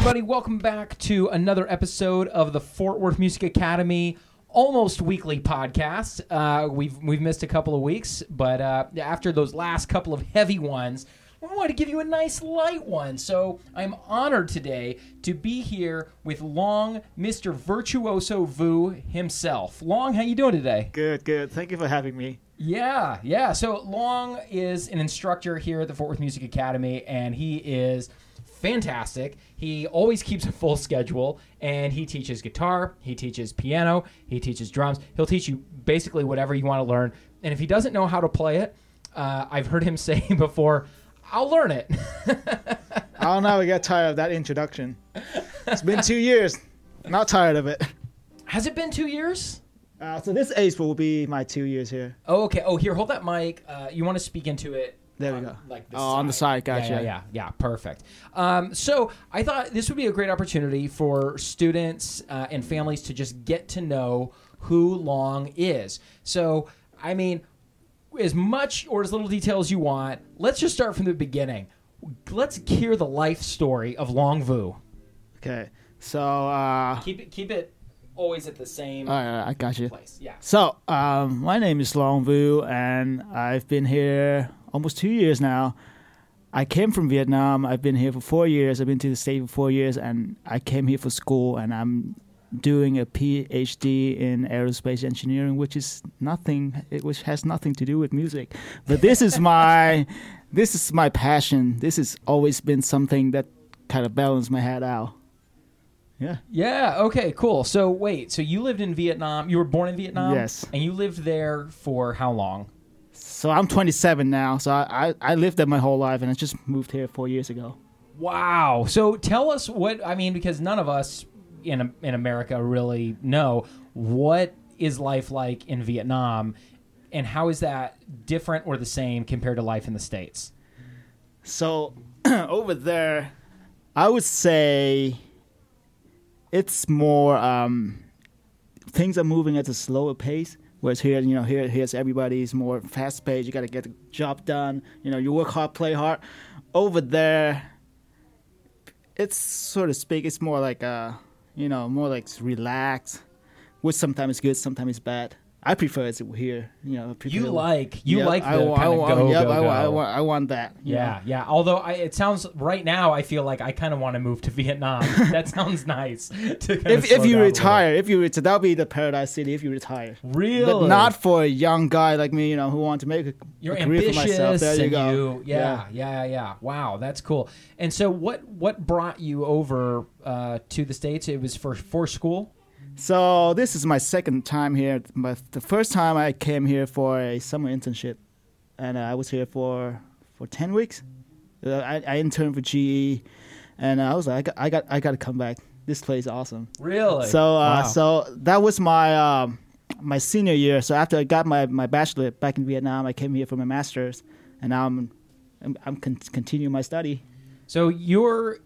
everybody. Welcome back to another episode of the Fort Worth Music Academy almost weekly podcast. Uh, we've we've missed a couple of weeks, but uh, after those last couple of heavy ones, we want to give you a nice light one. So I'm honored today to be here with Long, Mr. Virtuoso Vu himself. Long, how you doing today? Good, good. Thank you for having me. Yeah, yeah. So Long is an instructor here at the Fort Worth Music Academy, and he is fantastic. He always keeps a full schedule, and he teaches guitar, he teaches piano, he teaches drums. He'll teach you basically whatever you want to learn. And if he doesn't know how to play it, uh, I've heard him say before, I'll learn it. I don't know. I get tired of that introduction. It's been two years. Not tired of it. Has it been two years? Uh, so this April will be my two years here. Oh, okay. Oh, here, hold that mic. Uh, you want to speak into it There we go. Like Oh, on the side, Yeah, gotcha. Yeah, yeah, yeah, perfect. Um, so I thought this would be a great opportunity for students uh, and families to just get to know who Long is. So, I mean, as much or as little detail as you want. Let's just start from the beginning. Let's hear the life story of Long Vu. Okay. So, uh, Keep it, keep it always at the same all right, I got you. place. Yeah. So, um, my name is Long Vu, and I've been here almost two years now. I came from Vietnam. I've been here for four years. I've been to the state for four years, and I came here for school, and I'm doing a PhD in aerospace engineering, which is nothing, it, which has nothing to do with music. But this is my, this is my passion. This has always been something that kind of balanced my head out. Yeah. Yeah. Okay. Cool. So wait. So you lived in Vietnam. You were born in Vietnam. Yes. And you lived there for how long? So I'm 27 now. So I, I, I lived there my whole life, and I just moved here four years ago. Wow. So tell us what I mean, because none of us in in America really know what is life like in Vietnam, and how is that different or the same compared to life in the states? So over there, I would say it's more um, things are moving at a slower pace. Whereas here, you know, here here's everybody's more fast paced. You got to get the job done. You know, you work hard, play hard. Over there, it's so to speak, it's more like uh, you know, more like relaxed, which sometimes is good, sometimes is bad. I prefer it here. You know, I You like you Yep, like the wa- kind I of wa- go yep, go I, I. I want that. you know. Yeah, yeah. Although I, it sounds right now, I feel like I kind of want to move to Vietnam. that sounds nice. If if you down a little. retire, if you retire, that'll be the paradise city. If you retire, really, but not for a young guy like me, you know, who want to make a, you're a career for myself. There you go. you, yeah, yeah, yeah, Wow, that's cool. And so, what what brought you over uh, to the states? It was for for school. So this is my second time here. But the first time I came here for a summer internship, and uh, I was here for for ten weeks. Uh, I, I interned for GE, and I was like, I got, I got, I got to come back. This place is awesome. Really? So, uh, Wow. so that was my um, my senior year. So after I got my, my bachelor back in Vietnam, I came here for my master's, and now I'm I'm, I'm con- continuing my study. So you're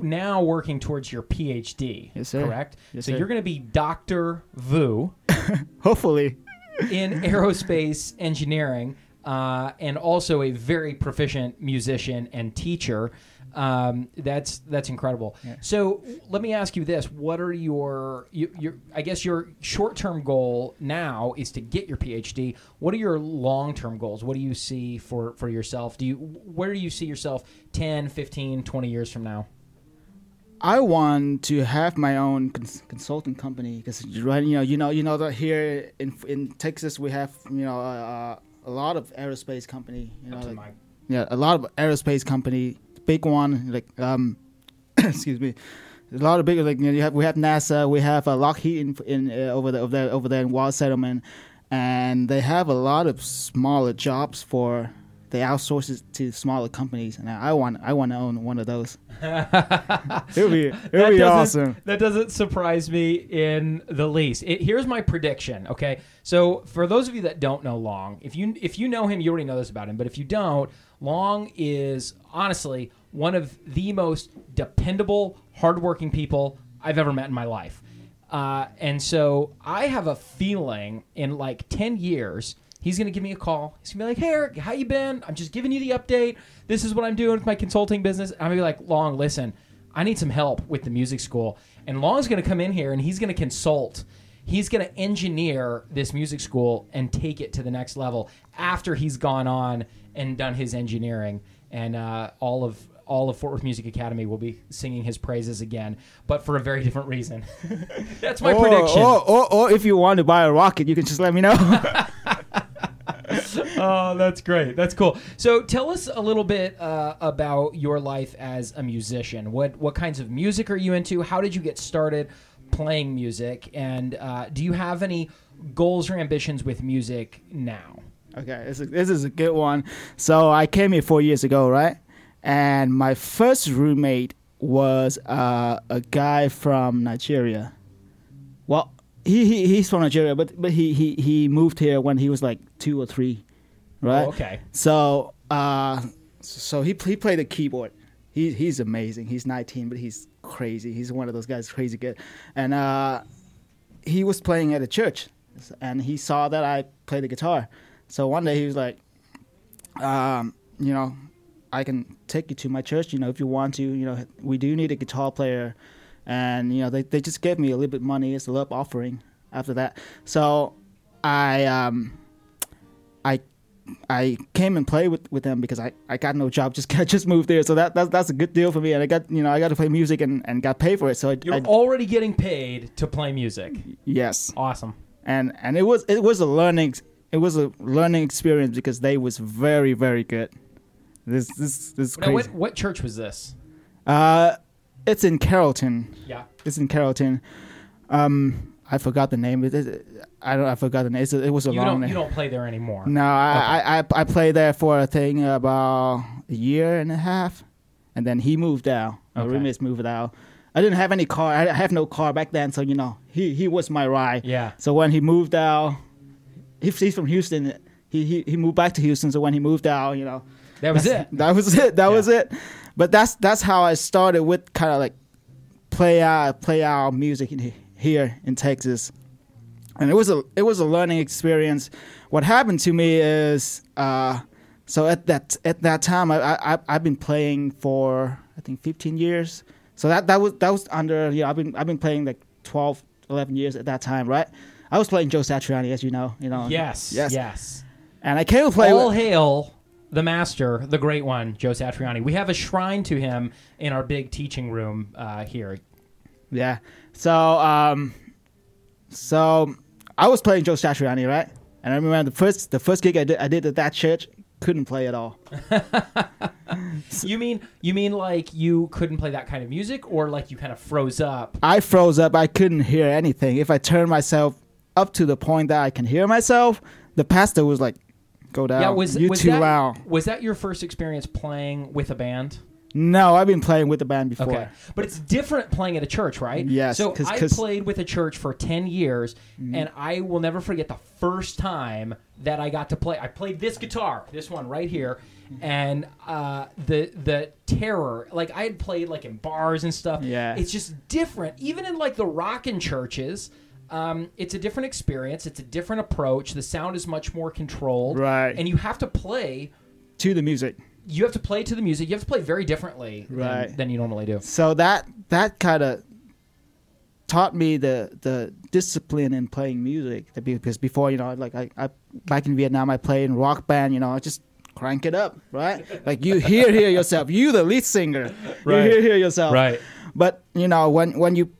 now working towards your PhD. Yes, sir. Correct. Yes, so sir. you're going to be Doctor Vu. Hopefully, in aerospace engineering uh, and also a very proficient musician and teacher. Um, that's that's incredible. Yeah. So let me ask you this: What are your, your, your I guess your short term goal now is to get your PhD. What are your long term goals? What do you see for for yourself? Do you where do you see yourself 10, 15, 20 years from now? I want to have my own cons- consulting company because right, you know, you know, you know that here in in Texas we have you know uh, a lot of aerospace company. You know, like- yeah, a lot of aerospace company, big one like um, excuse me, a lot of big like you, know, you have we have NASA, we have uh, Lockheed in, in uh, over there over there over there in White Settlement, and they have a lot of smaller jobs for they outsource it to smaller companies, and I want I want to own one of those. it would be it would be awesome. That doesn't surprise me in the least. It, here's my prediction. Okay, so for those of you that don't know Long, if you if you know him, you already know this about him. But if you don't, Long is honestly one of the most dependable, hardworking people I've ever met in my life. Uh, and so I have a feeling in like ten years. He's gonna give me a call. He's gonna be like, "Hey Eric, how you been? I'm just giving you the update. This is what I'm doing with my consulting business." I'm gonna be like, "Long, listen, I need some help with the music school. And Long's going to come in here and he's going to consult. He's going to engineer this music school and take it to the next level after he's gone on and done his engineering. And uh, all of all of Fort Worth Music Academy will be singing his praises again, but for a very different reason. That's my or, prediction. Or, or, or if you want to buy a rocket, you can just let me know. oh, that's great. That's cool. So, tell us a little bit uh, about your life as a musician. What what kinds of music are you into? How did you get started playing music? And uh, do you have any goals or ambitions with music now? Okay, this is, this is a good one. So I came here four years ago, right? And my first roommate was uh, a guy from Nigeria. Well, he, he he's from Nigeria, but but he, he he moved here when he was like two or three, right? Oh, okay. So uh, so he he played the keyboard. He he's amazing. He's 19, but he's crazy. He's one of those guys crazy good. And uh, he was playing at a church, and he saw that I played the guitar. So one day he was like, um, you know, I can take you to my church. You know, if you want to. You know, we do need a guitar player, and you know they they just gave me a little bit money as a love offering after that. So I um I I came and played with, with them because I, I got no job, just got, just moved there, so that that's that's a good deal for me, and I got you know I got to play music and, and got paid for it. So I, You're I already getting paid to play music. yes, Awesome. and and it was it was a learning it was a learning experience because they was very very good. This this this is Now, what what church was this? Uh, it's in Carrollton. Yeah. It's in Carrollton. Um, I forgot the name. It, it, I don't. I forgot the name. It's a, it was a You long don't name. you don't play there anymore. No, I, I, I I played there for a thing about a year and a half, and then he moved out. My Okay. roommates moved out. I didn't have any car. I have no car back then, so you know he he was my ride. Yeah. So when he moved out, he, he's from Houston. He, he he moved back to Houston. So when he moved out, you know, That was it. that was it. That Yeah. was it. But that's that's how I started with kind of like play out play out music in, here in Texas, and it was a it was a learning experience. What happened to me is uh, so at that at that time I, I I- I've been playing for I think 15 years. So that that was that was under you know I've been I've been playing like 12 11 years at that time right. I was playing Joe Satriani as you know you know Yes. yes Yes. and I came to play All with, hail the master, the great one, Joe Satriani. We have a shrine to him in our big teaching room uh, here. Yeah. So um, so I was playing Joe Satriani, right? And I remember the first the first gig I did I did at that church couldn't play at all. You mean you mean like you couldn't play that kind of music, or like you kind of froze up? I froze up. I couldn't hear anything. If I turned myself up to the point that I can hear myself, the pastor was like, "Go down. yeah, was you was too that loud." was that your first experience playing with a band? No, I've been playing with the band before. Okay, but it's different playing at a church, right? Yes, So 'cause- I 'cause- played with a church for ten years, and I will never forget the first time that I got to play. I played this guitar, this one right here, and uh, the the terror. Like I had played like in bars and stuff. Yeah. it's just different. Even in like the rockin' churches. Um, it's a different experience. It's a different approach. The sound is much more controlled, Right. And you have to play. To the music. You have to play to the music. You have to play very differently than, Right. than you normally do. So that that kind of taught me the the discipline in playing music. Because before, you know, like I, I back in Vietnam, I played in rock band. You know, I just crank it up, right? like you hear hear yourself. You the lead singer. Right. You hear hear yourself. Right. But you know, when when you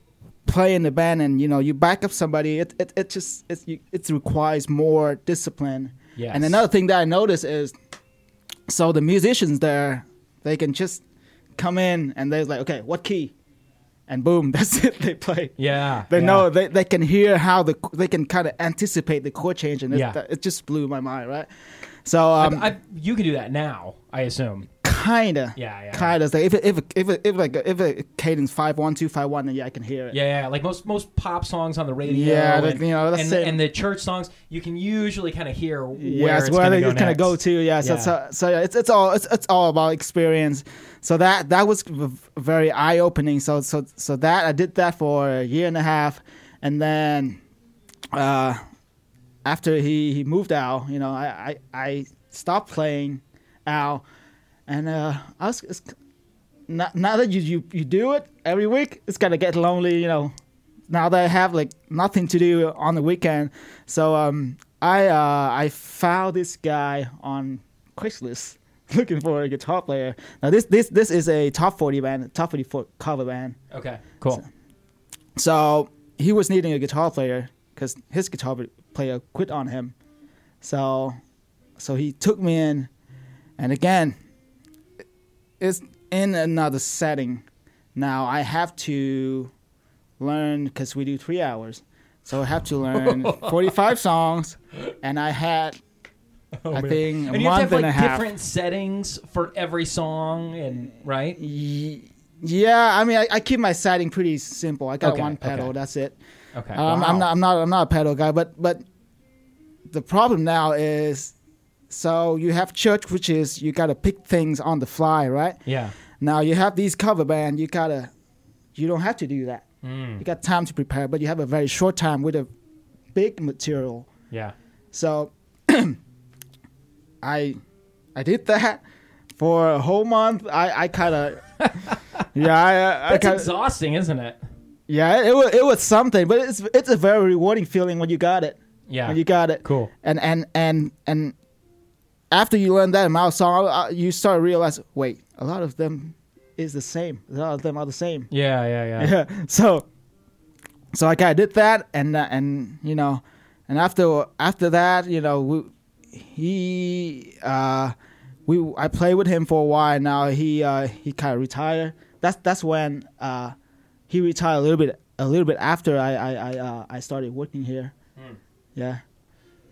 play in the band and you know you back up somebody, it it, it just it's, you, it requires more discipline. Yes. And another thing that I noticed is, so the musicians there, they can just come in and they're like, okay, what key? And boom, that's it. They play. Yeah. They yeah. know they, they can hear how the they can kind of anticipate the chord change, and it, Yeah. it just blew my mind, right? So um, I, I, you can do that now, I assume. Kinda, Yeah, yeah. kinda. Like if it, if it, if it, if like if a cadence five one two five one, then yeah, I can hear it. Yeah, yeah, like most most pop songs on the radio. Yeah, and, like, you know, that's and, and the church songs, you can usually kind of hear where yeah, it's it's where going they to go kind of go to. Yeah, so Yeah. so, so yeah, it's it's all it's, it's all about experience. So that that was very eye opening. So so so that I did that for a year and a half, and then uh, after he he moved out, you know, I I, I stopped playing Al, and uh, I was. It's, now, now that you, you you do it every week, it's gonna get lonely. You know, now that I have like nothing to do on the weekend, so um, I uh, I found this guy on Craigslist looking for a guitar player. Now this this this is a top forty band, top forty four cover band. Okay, cool. So he was needing a guitar player because his guitar player quit on him. So, so he took me in, and again, it's in another setting. Now I have to learn because we do three hours, so I have to learn forty-five songs, and I had. I think a and you have month to have and a like half. different settings for every song, and right? Ye- Yeah, I mean, I, I keep my setting pretty simple. I got Okay, one pedal. okay. That's it. Okay, Um, wow. I'm not. I'm not. I'm not a pedal guy. But but the problem now is, so you have church, which is you got to pick things on the fly, right? Yeah. Now you have these cover band. You gotta. You don't have to do that. Mm, You got time to prepare, but you have a very short time with a big material. yeah. So I I did that for a whole month. I I kind of yeah I I, I That's kinda, exhausting, isn't it? yeah it was it was something, but it's it's a very rewarding feeling when you got it. Yeah. When you got it. cool. And and and and after you learn that of song, you start to realize, wait, a lot of them is the same. A lot of them are the same. Yeah, yeah, yeah. Yeah. So, so I kind of did that, and uh, and you know, and after after that, you know, we, he uh, we I played with him for a while. Now he uh, he kind of retired. That's that's when uh, he retired a little bit a little bit after I I I, uh, I started working here. Hmm. Yeah.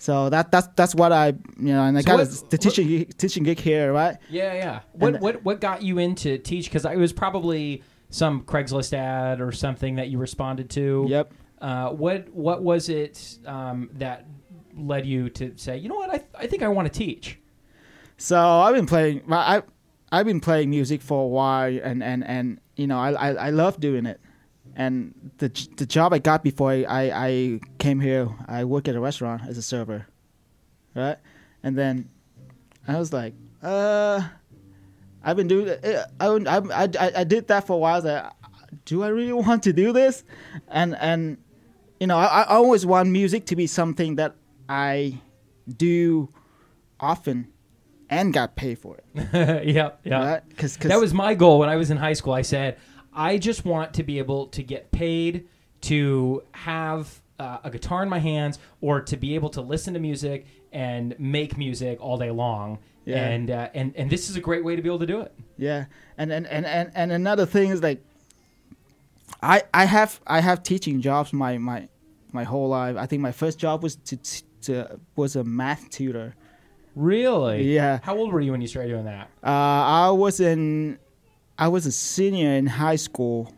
So that that's that's what I you know, and I So got what- a, the teaching gig- teaching gig here, right? Yeah, yeah. What And- what what got you into teach? Because it was probably some Craigslist ad or something that you responded to. Yep. Uh, what what was it um, that led you to say, you know what, I I think I want to teach? So I've been playing. I I've been playing music for a while, and and and you know I I, I love doing it. And the the job I got before I, I I came here, I work at a restaurant as a server, right? And then I was like, uh, I've been doing. uh, I I I, I did that for a while. I was like, do I really want to do this? And and you know I, I always want music to be something that I do often and got paid for it. yeah, yeah. Right? Cause, 'cause- That was my goal when I was in high school. I said, I just want to be able to get paid to have uh, a guitar in my hands or to be able to listen to music and make music all day long. Yeah. And, uh, and and this is a great way to be able to do it. yeah. And, and, and, and, and another thing is like I I have I have teaching jobs my my my whole life. I think my first job was to, to was a math tutor. Really? Yeah. How old were you when you started doing that? Uh, I was in I was a senior in high school.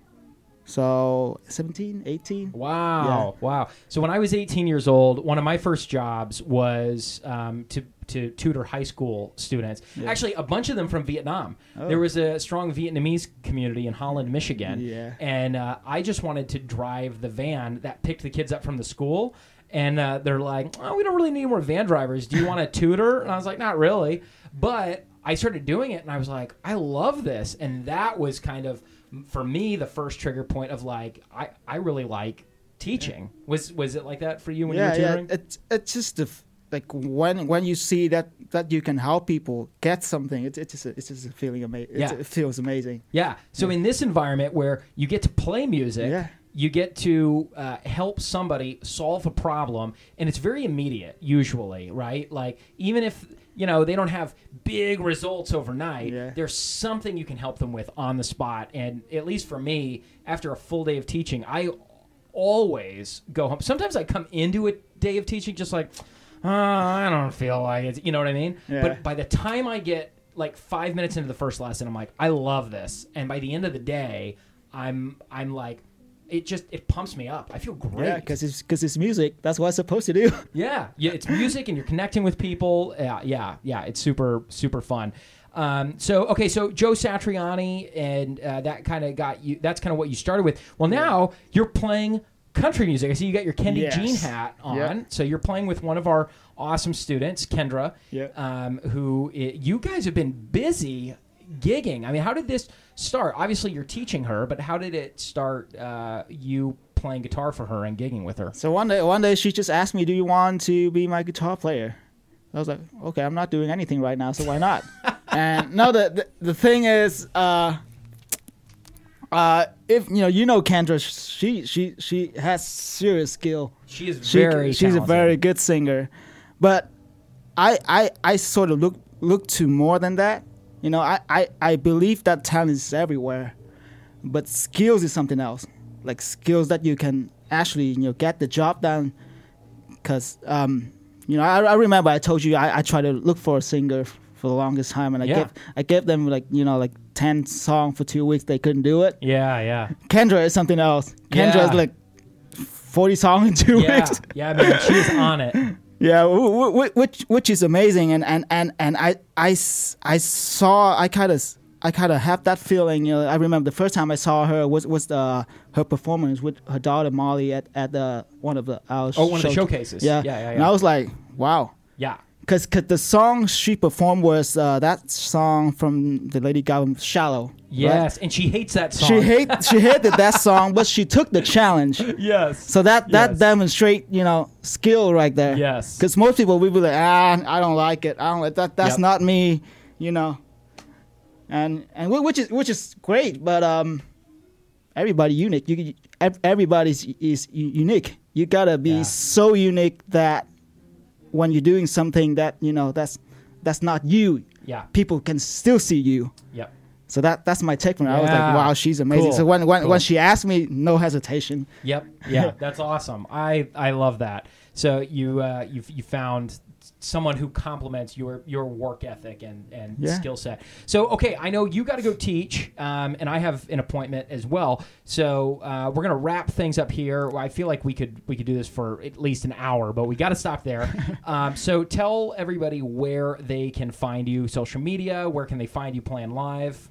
So 17, 18. Wow, wow. So when I was 18 years old, one of my first jobs was um, to to tutor high school students. Yeah. Actually, a bunch of them from Vietnam. Oh. There was a strong Vietnamese community in Holland, Michigan. Yeah. And uh, I just wanted to drive the van that picked the kids up from the school. And uh, they're like, oh, we don't really need more van drivers. Do you want to tutor? And I was like, not really. But I started doing it and I was like, I love this. And that was kind of, for me, the first trigger point of like, I, I really like teaching. Was was it like that for you when yeah, you were yeah. It's it's just the like when when you see that that you can help people get something. It's it's just a, it's just a feeling amazing. Yeah. It feels amazing. Yeah. So in this environment where you get to play music, Yeah. You get to uh, help somebody solve a problem, and it's very immediate usually, right? Like even if you know they don't have big results overnight, Yeah. there's something you can help them with on the spot. And at least for me, after a full day of teaching, I always go home. Sometimes I come into a day of teaching just like, oh, I don't feel like it. You know what I mean? Yeah. But by the time I get like five minutes into the first lesson, I'm like, I love this. And by the end of the day, I'm I'm like, it just it pumps me up. I feel great. Yeah, because it's because it's music. That's what it's supposed to do. Yeah, yeah, it's music and you're connecting with people. Yeah, yeah, yeah. It's super, super fun. Um, so okay, so Joe Satriani, and uh, that kind of got you. That's kind of what you started with. Well, now you're playing country music. I see you got your Kendi Yes. Jean hat on. Yeah. So you're playing with one of our awesome students, Kendra, Yeah. um, who i you guys have been busy gigging? I mean, how did this start? Obviously, you're teaching her, but how did it start? Uh, you playing guitar for her and gigging with her. So one day, one day she just asked me, "Do you want to be my guitar player?" I was like, "Okay, I'm not doing anything right now, so why not?" and no, the, the the thing is, uh, uh, if you know, you know, Kendra, she she she has serious skill. She is She- very. she's a very good singer, but I I I sort of look look to more than that. You know, I I I believe that talent is everywhere, but skills is something else. Like skills that you can actually you know get the job done. Cause um you know I, I remember I told you I, I tried to look for a singer for the longest time and I Yeah. gave I gave them like you know like ten songs for two weeks they couldn't do it. Yeah, yeah, Kendra is something else. Kendra Yeah. is like forty songs in two yeah, weeks. yeah. Man, she's on it. Yeah, which which is amazing, and and and and I I, I saw I kind of I kind of have that feeling. You know, I remember the first time I saw her was was the her performance with her daughter Molly at at the one of the our Oh, one of the showcases. Yeah, yeah, yeah. And I was like, wow, yeah. Because cause the song she performed was uh, that song from the Lady Gaga "Shallow." right? Yes, and she hates that song. She hate she hated that song, but she took the challenge. Yes. So that that Yes. demonstrate you know skill right there. Yes. Because most people will be like, ah, I don't like it. I don't like that. That's Yep. not me. You know. And and which is which is great, but um, everybody unique. You ev- everybody's is unique. You gotta be Yeah. so unique that when you're doing something that you know that's that's not you, Yeah. people can still see you. Yep. So that that's my take from her. I was like, wow, she's amazing. Cool. So when when, Cool. when she asked me, no hesitation. Yep. Yeah. That's awesome. I I love that. So you uh, you you found someone who complements your your work ethic and and Yeah. skill set. So okay, I know you got to go teach, um, and I have an appointment as well. So uh, we're gonna wrap things up here. I feel like we could we could do this for at least an hour, but we got to stop there. um, so tell everybody where they can find you, social media. Where can they find you playing live?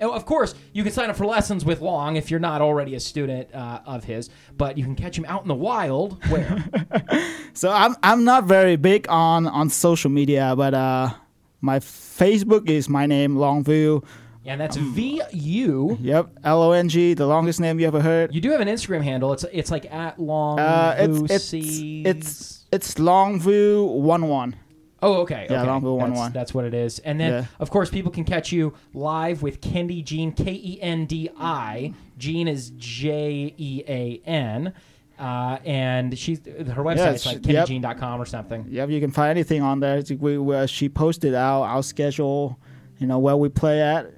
And of course, you can sign up for lessons with Long if you're not already a student uh, of his, but you can catch him out in the wild. Where? So I'm I'm not very big on on social media, but uh, my Facebook is my name Long Vu. and that's V U. Yep, L O N G, the longest name you ever heard. You do have an Instagram handle. It's it's like at Long. Uh, it's it's it's it's Longview one one. Oh, okay. Yeah, okay. That's, 1-1. that's what it is. And then, Yeah. of course, people can catch you live with Kendi Jean, K E N D I. Jean is J E A N. Uh, and she's her website is like yep. kendijean.com or something. Yep, you can find anything on there. We, we, she posted our our schedule, you know where we play at.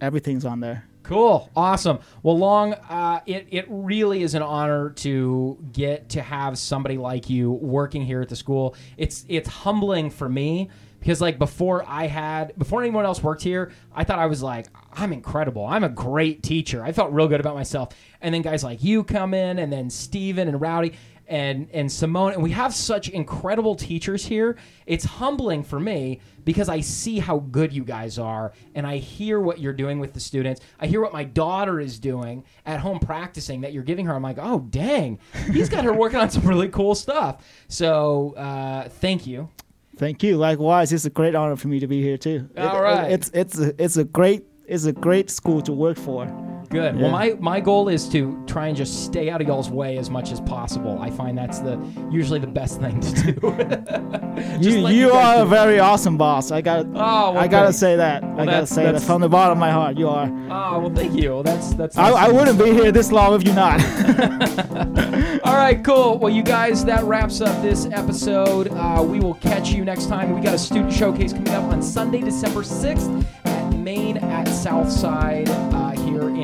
Everything's on there. Cool, awesome. Well, Long, uh, it it really is an honor to get to have somebody like you working here at the school. It's it's humbling for me because like before I had before anyone else worked here, I thought I was like I'm incredible. I'm a great teacher. I felt real good about myself. And then guys like you come in, and then Steven and Rowdy and and Simone, and we have such incredible teachers here. It's humbling for me because I see how good you guys are, and I hear what you're doing with the students. I hear what my daughter is doing at home practicing that you're giving her. I'm like, oh dang, he's got her working on some really cool stuff. So uh, thank you. Thank you. Likewise, it's a great honor for me to be here too. All right. it's it's a, it's a great it's a great school to work for. Good. Well, my, my goal is to try and just stay out of y'all's way as much as possible. I find that's the usually the best thing to do. You you are a very awesome boss. I got Oh, well, I gotta say that. I gotta say that from the bottom of my heart. You are. Oh well, thank you. That's that's. I, I wouldn't be here this long if you're not. All right, cool. Well, you guys, that wraps up this episode. Uh, we will catch you next time. We got a student showcase coming up on Sunday, December 6th at Main at Southside uh,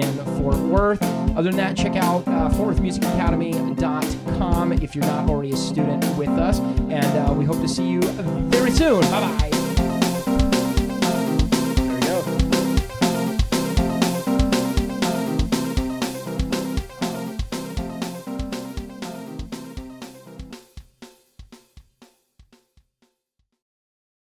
in Fort Worth. Other than that, check out uh, FortWorthMusicAcademy.com if you're not already a student with us. And uh, we hope to see you very soon. Bye bye.